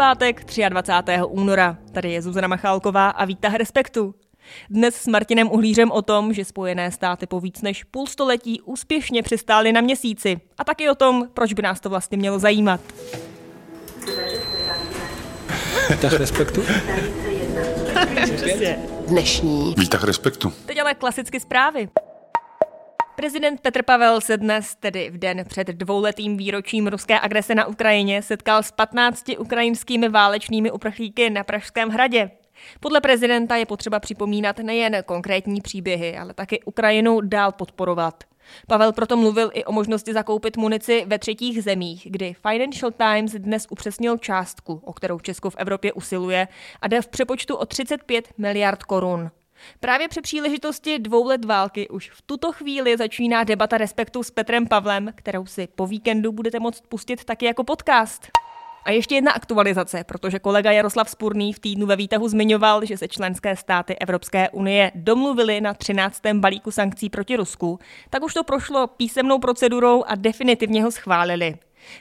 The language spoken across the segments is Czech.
pátek 23. února. Tady je Zuzana Machálková a výtah Respektu. Dnes s Martinem Uhlířem o tom, že Spojené státy po víc než půl století úspěšně přistály na měsíci. A taky o tom, proč by nás to vlastně mělo zajímat. Výtah Respektu? Dnešní. Výtah Respektu. Teď ale klasicky zprávy. Prezident Petr Pavel se dnes, tedy v den před dvouletým výročím ruské agrese na Ukrajině, setkal s 15 ukrajinskými válečnými uprchlíky na Pražském hradě. Podle prezidenta je potřeba připomínat nejen konkrétní příběhy, ale taky Ukrajinu dál podporovat. Pavel proto mluvil i o možnosti zakoupit munici ve třetích zemích, kdy Financial Times dnes upřesnil částku, o kterou Česko v Evropě usiluje, a jde v přepočtu o 35 miliard korun. Právě při příležitosti dvou let války už v tuto chvíli začíná debata respektu s Petrem Pavlem, kterou si po víkendu budete moct pustit taky jako podcast. A ještě jedna aktualizace, protože kolega Jaroslav Spurný v týdnu ve výtahu zmiňoval, že se členské státy Evropské unie domluvili na 13. balíku sankcí proti Rusku, tak už to prošlo písemnou procedurou a definitivně ho schválili.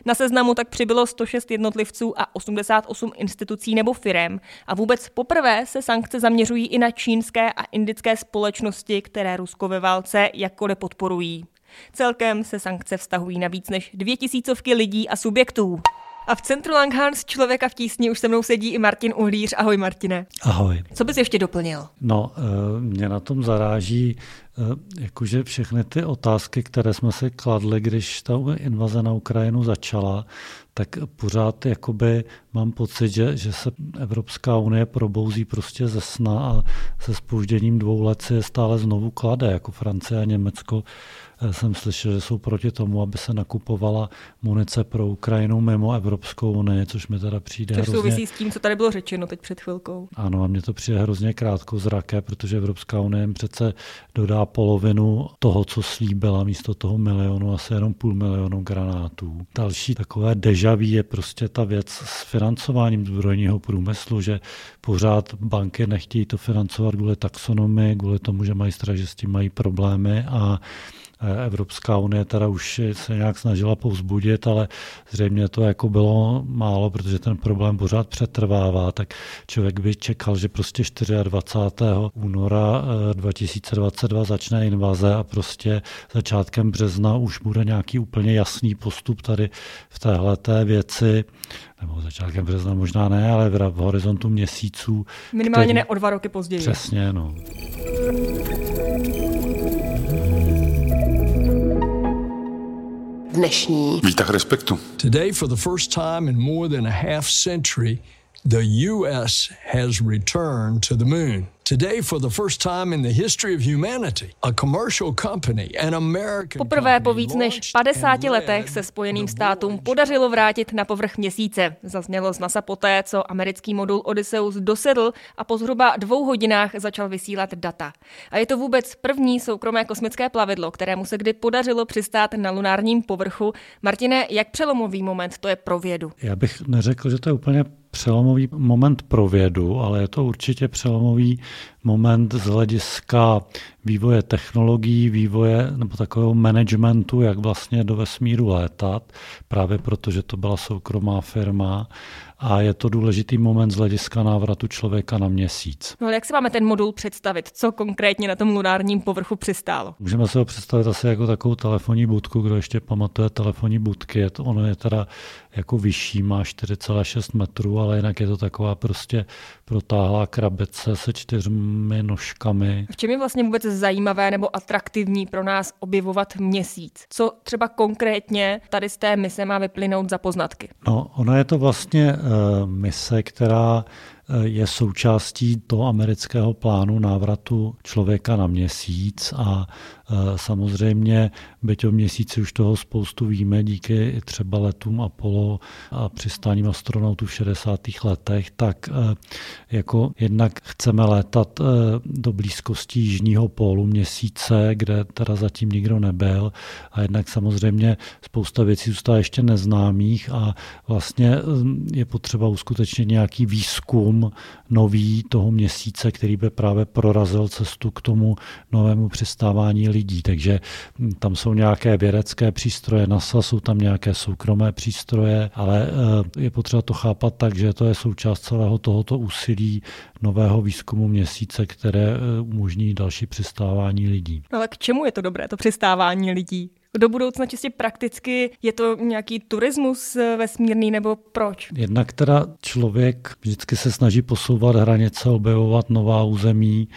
Na seznamu tak přibylo 106 jednotlivců a 88 institucí nebo firem a vůbec poprvé se sankce zaměřují i na čínské a indické společnosti, které Rusko ve válce jakkoliv podporují. Celkem se sankce vztahují na víc než dvě tisícovky lidí a subjektů. A v centru Langhans člověka v tísni už se mnou sedí i Martin Uhlíř. Ahoj Martine. Ahoj. Co bys ještě doplnil? No, eh, mě na tom zaráží jakože všechny ty otázky, které jsme si kladli, když ta invaze na Ukrajinu začala, tak pořád jakoby mám pocit, že, že se Evropská unie probouzí prostě ze sna a se spožděním dvou let si je stále znovu klade, jako Francie a Německo jsem slyšel, že jsou proti tomu, aby se nakupovala munice pro Ukrajinu mimo Evropskou unii, což mi teda přijde což hrozně... souvisí s tím, co tady bylo řečeno teď před chvilkou. Ano, a mně to přijde hrozně krátko zraké, protože Evropská unie jim přece dodá polovinu toho, co slíbila, místo toho milionu, asi jenom půl milionu granátů. Další takové dejaví je prostě ta věc s financováním zbrojního průmyslu, že pořád banky nechtějí to financovat kvůli taxonomii, kvůli tomu, že mají strach, že s tím mají problémy a Evropská unie teda už se nějak snažila povzbudit, ale zřejmě to jako bylo málo, protože ten problém pořád přetrvává, tak člověk by čekal, že prostě 24. února 2022 eh, začne invaze a prostě začátkem března už bude nějaký úplně jasný postup tady v téhle věci nebo začátkem března možná ne, ale v horizontu měsíců. Minimálně který... ne o dva roky později. Přesně, no. Dnešní. Výtah respektu. Today for the first time in more than a half century, the US has returned to the moon. Poprvé po víc než 50 letech se Spojeným státům podařilo vrátit na povrch měsíce. Zaznělo z NASA poté, co americký modul Odysseus dosedl a po zhruba dvou hodinách začal vysílat data. A je to vůbec první soukromé kosmické plavidlo, kterému se kdy podařilo přistát na lunárním povrchu. Martine, jak přelomový moment to je pro vědu? Já bych neřekl, že to je úplně přelomový moment pro vědu, ale je to určitě přelomový moment z hlediska vývoje technologií, vývoje nebo takového managementu, jak vlastně do vesmíru létat, právě protože to byla soukromá firma a je to důležitý moment z hlediska návratu člověka na měsíc. No ale jak si máme ten modul představit? Co konkrétně na tom lunárním povrchu přistálo? Můžeme se ho představit asi jako takovou telefonní budku, kdo ještě pamatuje telefonní budky. Je to, ono je teda jako vyšší, má 4,6 metrů, ale jinak je to taková prostě protáhlá krabice se čtyřmi nožkami. V čem je vlastně vůbec zajímavé nebo atraktivní pro nás objevovat měsíc? Co třeba konkrétně tady z té mise má vyplynout za poznatky? No, ono je to vlastně uh, mise, která je součástí toho amerického plánu návratu člověka na měsíc a e, samozřejmě, byť o měsíci už toho spoustu víme díky třeba letům Apollo a přistáním astronautů v 60. letech, tak e, jako jednak chceme létat e, do blízkosti jižního pólu měsíce, kde teda zatím nikdo nebyl a jednak samozřejmě spousta věcí zůstává ještě neznámých a vlastně je potřeba uskutečnit nějaký výzkum nový toho měsíce, který by právě prorazil cestu k tomu novému přistávání lidí. Takže hm, tam jsou nějaké vědecké přístroje NASA, jsou tam nějaké soukromé přístroje, ale eh, je potřeba to chápat tak, že to je součást celého tohoto úsilí nového výzkumu měsíce, které eh, umožní další přistávání lidí. Ale k čemu je to dobré, to přistávání lidí? Do budoucna čistě prakticky je to nějaký turismus eh, vesmírný nebo proč? Jednak teda člověk vždycky se snaží posouvat hranice, objevovat nová území,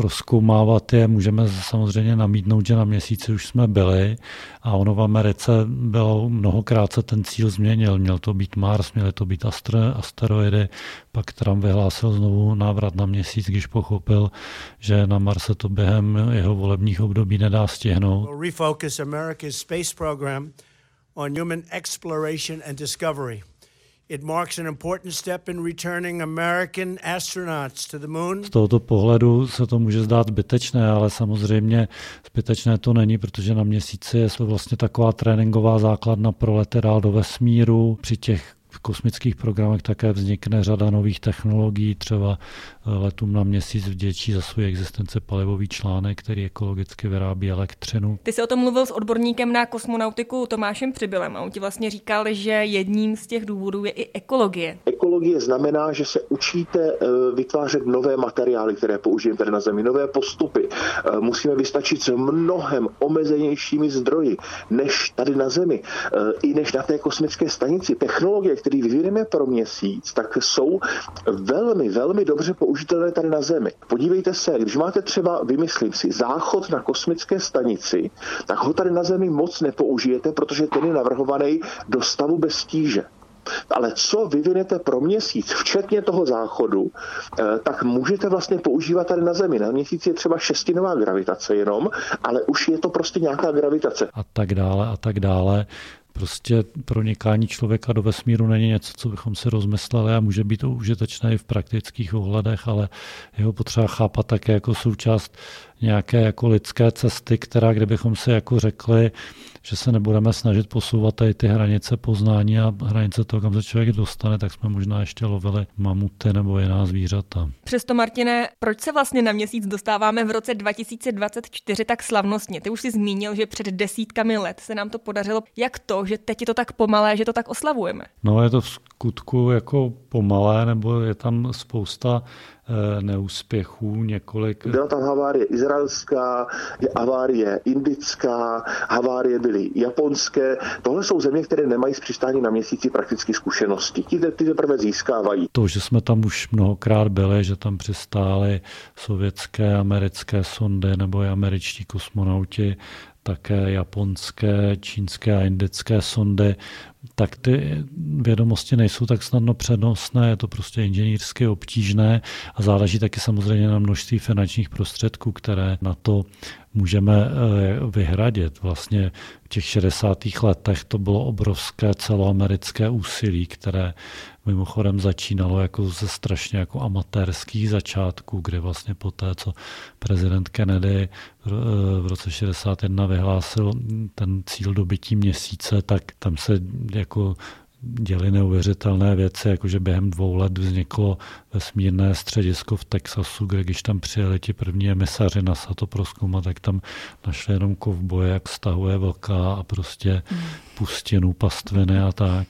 proskoumávat je. Můžeme samozřejmě namítnout, že na měsíci už jsme byli a ono v Americe bylo mnohokrát se ten cíl změnil. Měl to být Mars, měly to být asteroidy, pak Trump vyhlásil znovu návrat na měsíc, když pochopil, že na Marse to během jeho volebních období nedá stihnout. Refocus America's space program on human exploration and discovery. Z tohoto pohledu se to může zdát zbytečné, ale samozřejmě zbytečné to není, protože na měsíci je vlastně taková tréninková základna pro leterál do vesmíru. Při těch kosmických programech také vznikne řada nových technologií, třeba eh, letům na měsíc vděčí za svou existence palivový článek, který ekologicky vyrábí elektřinu. Ty jsi o tom mluvil s odborníkem na kosmonautiku Tomášem Přibylem a on ti vlastně říkal, že jedním z těch důvodů je i ekologie. Ekologie znamená, že se učíte eh, vytvářet nové materiály, které použijeme tady na Zemi, nové postupy. Eh, musíme vystačit s mnohem omezenějšími zdroji, než tady na Zemi, i než na té kosmické stanici. Technologie, který vyvineme pro měsíc, tak jsou velmi, velmi dobře použitelné tady na Zemi. Podívejte se, když máte třeba, vymyslím si, záchod na kosmické stanici, tak ho tady na Zemi moc nepoužijete, protože ten je navrhovaný do stavu bez stíže. Ale co vyvinete pro měsíc, včetně toho záchodu, eh, tak můžete vlastně používat tady na Zemi. Na měsíci je třeba šestinová gravitace jenom, ale už je to prostě nějaká gravitace. A tak dále, a tak dále. Prostě pronikání člověka do vesmíru není něco, co bychom si rozmysleli a může být to užitečné i v praktických ohledech, ale jeho potřeba chápat také jako součást nějaké jako lidské cesty, která kdybychom si jako řekli, že se nebudeme snažit posouvat tady ty hranice poznání a hranice toho, kam se člověk dostane, tak jsme možná ještě lovili mamuty nebo jiná zvířata. Přesto, Martine, proč se vlastně na měsíc dostáváme v roce 2024 tak slavnostně? Ty už si zmínil, že před desítkami let se nám to podařilo. Jak to, že teď je to tak pomalé, že to tak oslavujeme? No, je to v skutku jako pomalé, nebo je tam spousta Eh, neúspěchů několik. Byla tam havárie izraelská, havárie indická, havárie byly japonské. Tohle jsou země, které nemají s přistání na měsíci prakticky zkušenosti. Ti ty teprve získávají. To, že jsme tam už mnohokrát byli, že tam přistály sovětské, americké sondy nebo i američtí kosmonauti, také japonské, čínské a indické sondy, tak ty vědomosti nejsou tak snadno přenosné, je to prostě inženýrsky obtížné a záleží taky samozřejmě na množství finančních prostředků, které na to můžeme eh, vyhradit. Vlastně v těch 60. letech to bylo obrovské celoamerické úsilí, které mimochodem začínalo jako ze strašně jako amatérských začátků, kdy vlastně po té, co prezident Kennedy v roce 61 vyhlásil ten cíl dobytí měsíce, tak tam se jako děli neuvěřitelné věci, jakože během dvou let vzniklo vesmírné středisko v Texasu, kde když tam přijeli ti první emisaři na to proskoumat, tak tam našli jenom kovboje, jak stahuje vlka a prostě hmm. pustinu, pastviny a tak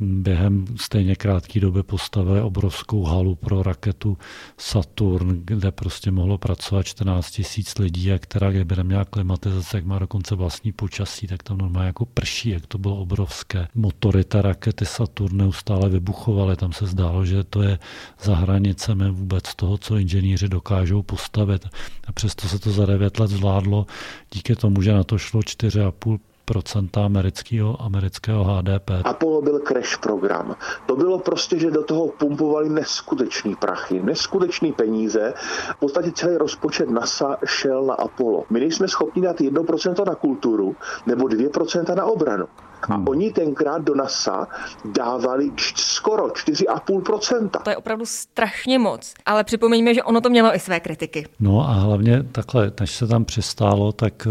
během stejně krátké doby postavili obrovskou halu pro raketu Saturn, kde prostě mohlo pracovat 14 tisíc lidí a která, kdyby neměla klimatizace, jak má dokonce vlastní počasí, tak tam normálně jako prší, jak to bylo obrovské. Motory té rakety Saturn neustále vybuchovaly, tam se zdálo, že to je za hranicemi vůbec toho, co inženýři dokážou postavit. A přesto se to za 9 let zvládlo díky tomu, že na to šlo 4,5 procenta amerického, amerického HDP. Apollo byl crash program. To bylo prostě, že do toho pumpovali neskutečný prachy, neskutečný peníze. V podstatě celý rozpočet NASA šel na Apollo. My nejsme schopni dát 1% na kulturu nebo 2% na obranu. A hmm. oni tenkrát do NASA dávali skoro 4,5%. To je opravdu strašně moc. Ale připomeňme, že ono to mělo i své kritiky. No a hlavně takhle, než se tam přistálo, tak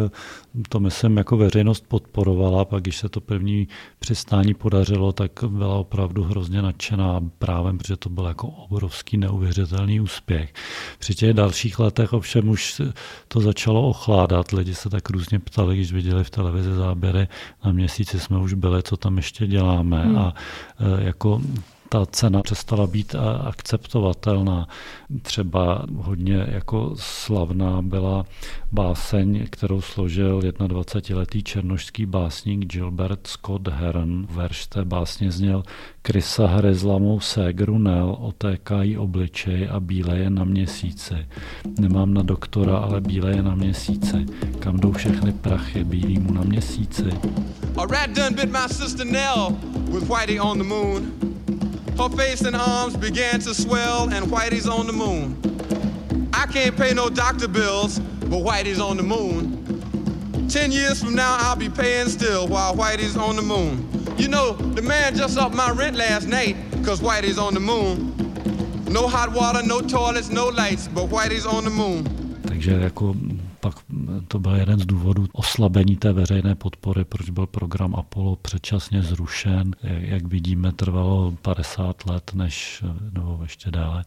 to myslím jako veřejnost podporovala, pak když se to první přistání podařilo, tak byla opravdu hrozně nadšená právem, protože to byl jako obrovský neuvěřitelný úspěch. Při těch dalších letech ovšem už to začalo ochládat, lidi se tak různě ptali, když viděli v televizi záběry, na měsíci jsme už byli, co tam ještě děláme hmm. a e, jako ta cena přestala být akceptovatelná. Třeba hodně jako slavná byla báseň, kterou složil 21-letý černošský básník Gilbert Scott Heron. Verš té básně zněl Krysa hryzla mou ségru Nel, otékají obličej a bíle je na měsíci. Nemám na doktora, ale bíle je na měsíci. Kam jdou všechny prachy, bílý mu na měsíci. A rat done bit my sister Nell with Whitey on the moon. Her face and arms began to swell, and Whitey's on the moon. I can't pay no doctor bills, but Whitey's on the moon. Ten years from now, I'll be paying still while Whitey's on the moon. You know, the man just upped my rent last night, cause Whitey's on the moon. No hot water, no toilets, no lights, but Whitey's on the moon. Takže jako pak to byl jeden z důvodů oslabení té veřejné podpory, proč byl program Apollo předčasně zrušen. Jak vidíme, trvalo 50 let, než, nebo ještě dále,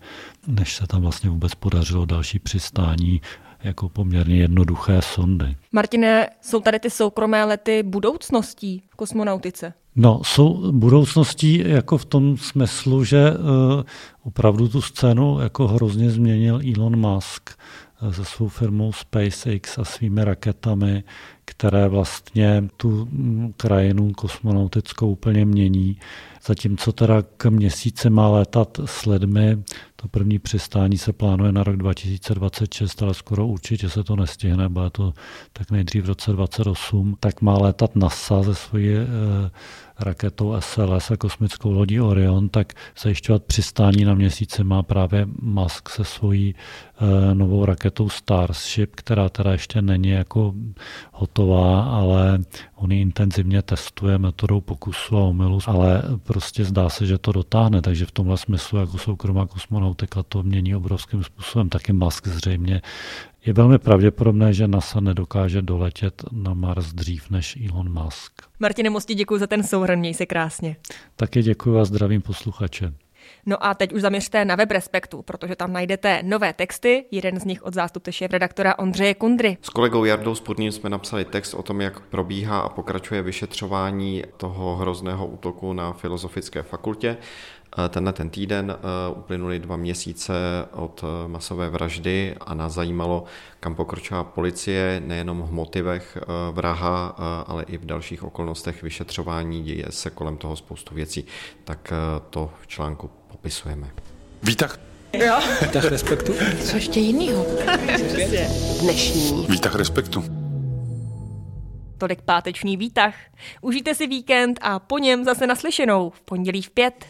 než se tam vlastně vůbec podařilo další přistání jako poměrně jednoduché sondy. Martine, jsou tady ty soukromé lety budoucností v kosmonautice? No, jsou budoucností jako v tom smyslu, že uh, opravdu tu scénu jako hrozně změnil Elon Musk se svou firmou SpaceX a svými raketami, které vlastně tu krajinu kosmonautickou úplně mění. Zatímco teda k měsíci má létat s lidmi, to první přistání se plánuje na rok 2026, ale skoro určitě se to nestihne, bude to tak nejdřív v roce 2028, tak má létat NASA ze svojí eh, raketou SLS a kosmickou lodí Orion, tak zajišťovat přistání na měsíci má právě Musk se svojí eh, novou raketou Starship, která teda ještě není jako hotová, ale on ji intenzivně testuje metodou pokusu a omylu, ale prostě zdá se, že to dotáhne, takže v tomhle smyslu jako soukromá kosmonautika to mění obrovským způsobem. Taky Musk zřejmě je velmi pravděpodobné, že NASA nedokáže doletět na Mars dřív než Elon Musk. Martine Mosti, děkuji za ten souhrn, měj se krásně. Taky děkuji a zdravím posluchače. No a teď už zaměřte na web Respektu, protože tam najdete nové texty, jeden z nich od zástupce šéf-redaktora Ondřeje Kundry. S kolegou Jardou Spodním jsme napsali text o tom, jak probíhá a pokračuje vyšetřování toho hrozného útoku na Filozofické fakultě. Tenhle ten týden eh, uplynuly dva měsíce od eh, masové vraždy a nás zajímalo, kam pokročila policie, nejenom v motivech eh, vraha, ale i v dalších okolnostech vyšetřování. Děje se kolem toho spoustu věcí. Tak to v článku popisujeme. Výtah Jo. Výtah respektu. Co ještě jinýho? Dnešní. Výtah respektu. Tolik páteční výtah. Užijte si víkend a po něm zase naslyšenou v pondělí v pět.